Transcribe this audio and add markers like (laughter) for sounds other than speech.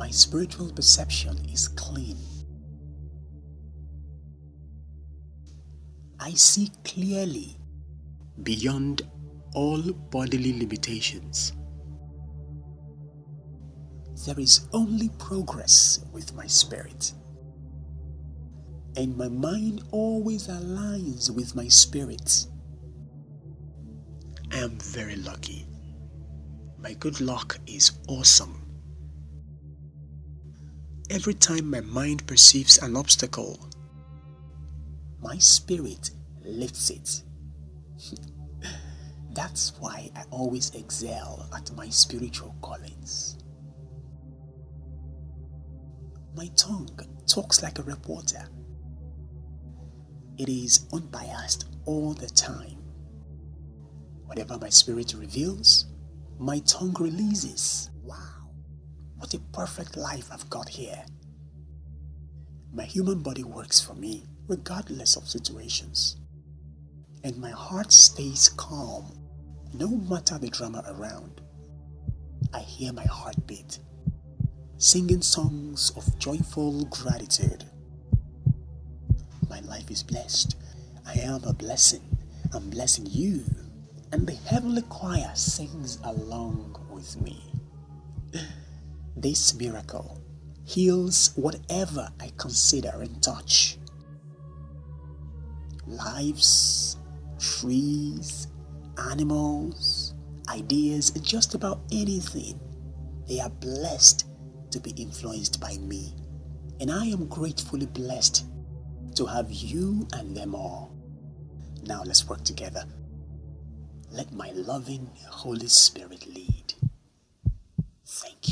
My spiritual perception is clean. I see clearly beyond all bodily limitations. There is only progress with my spirit. And my mind always aligns with my spirit. I am very lucky. My good luck is awesome. Every time my mind perceives an obstacle, my spirit lifts it. (laughs) That's why I always excel at my spiritual callings. My tongue talks like a reporter. It is unbiased all the time. Whatever my spirit reveals, my tongue releases. Wow, what a perfect life I've got here. My human body works for me regardless of situations. And my heart stays calm no matter the drama around. I hear my heartbeat, singing songs of joyful gratitude. My life is blessed. I am a blessing. I'm blessing you. And the heavenly choir sings along with me. (laughs) This miracle heals whatever I consider and touch. Lives, trees, animals, ideas, just about anything. They are blessed to be influenced by me. And I am gratefully blessed to have you and them all. Now let's work together. Let my loving Holy Spirit lead. Thank you.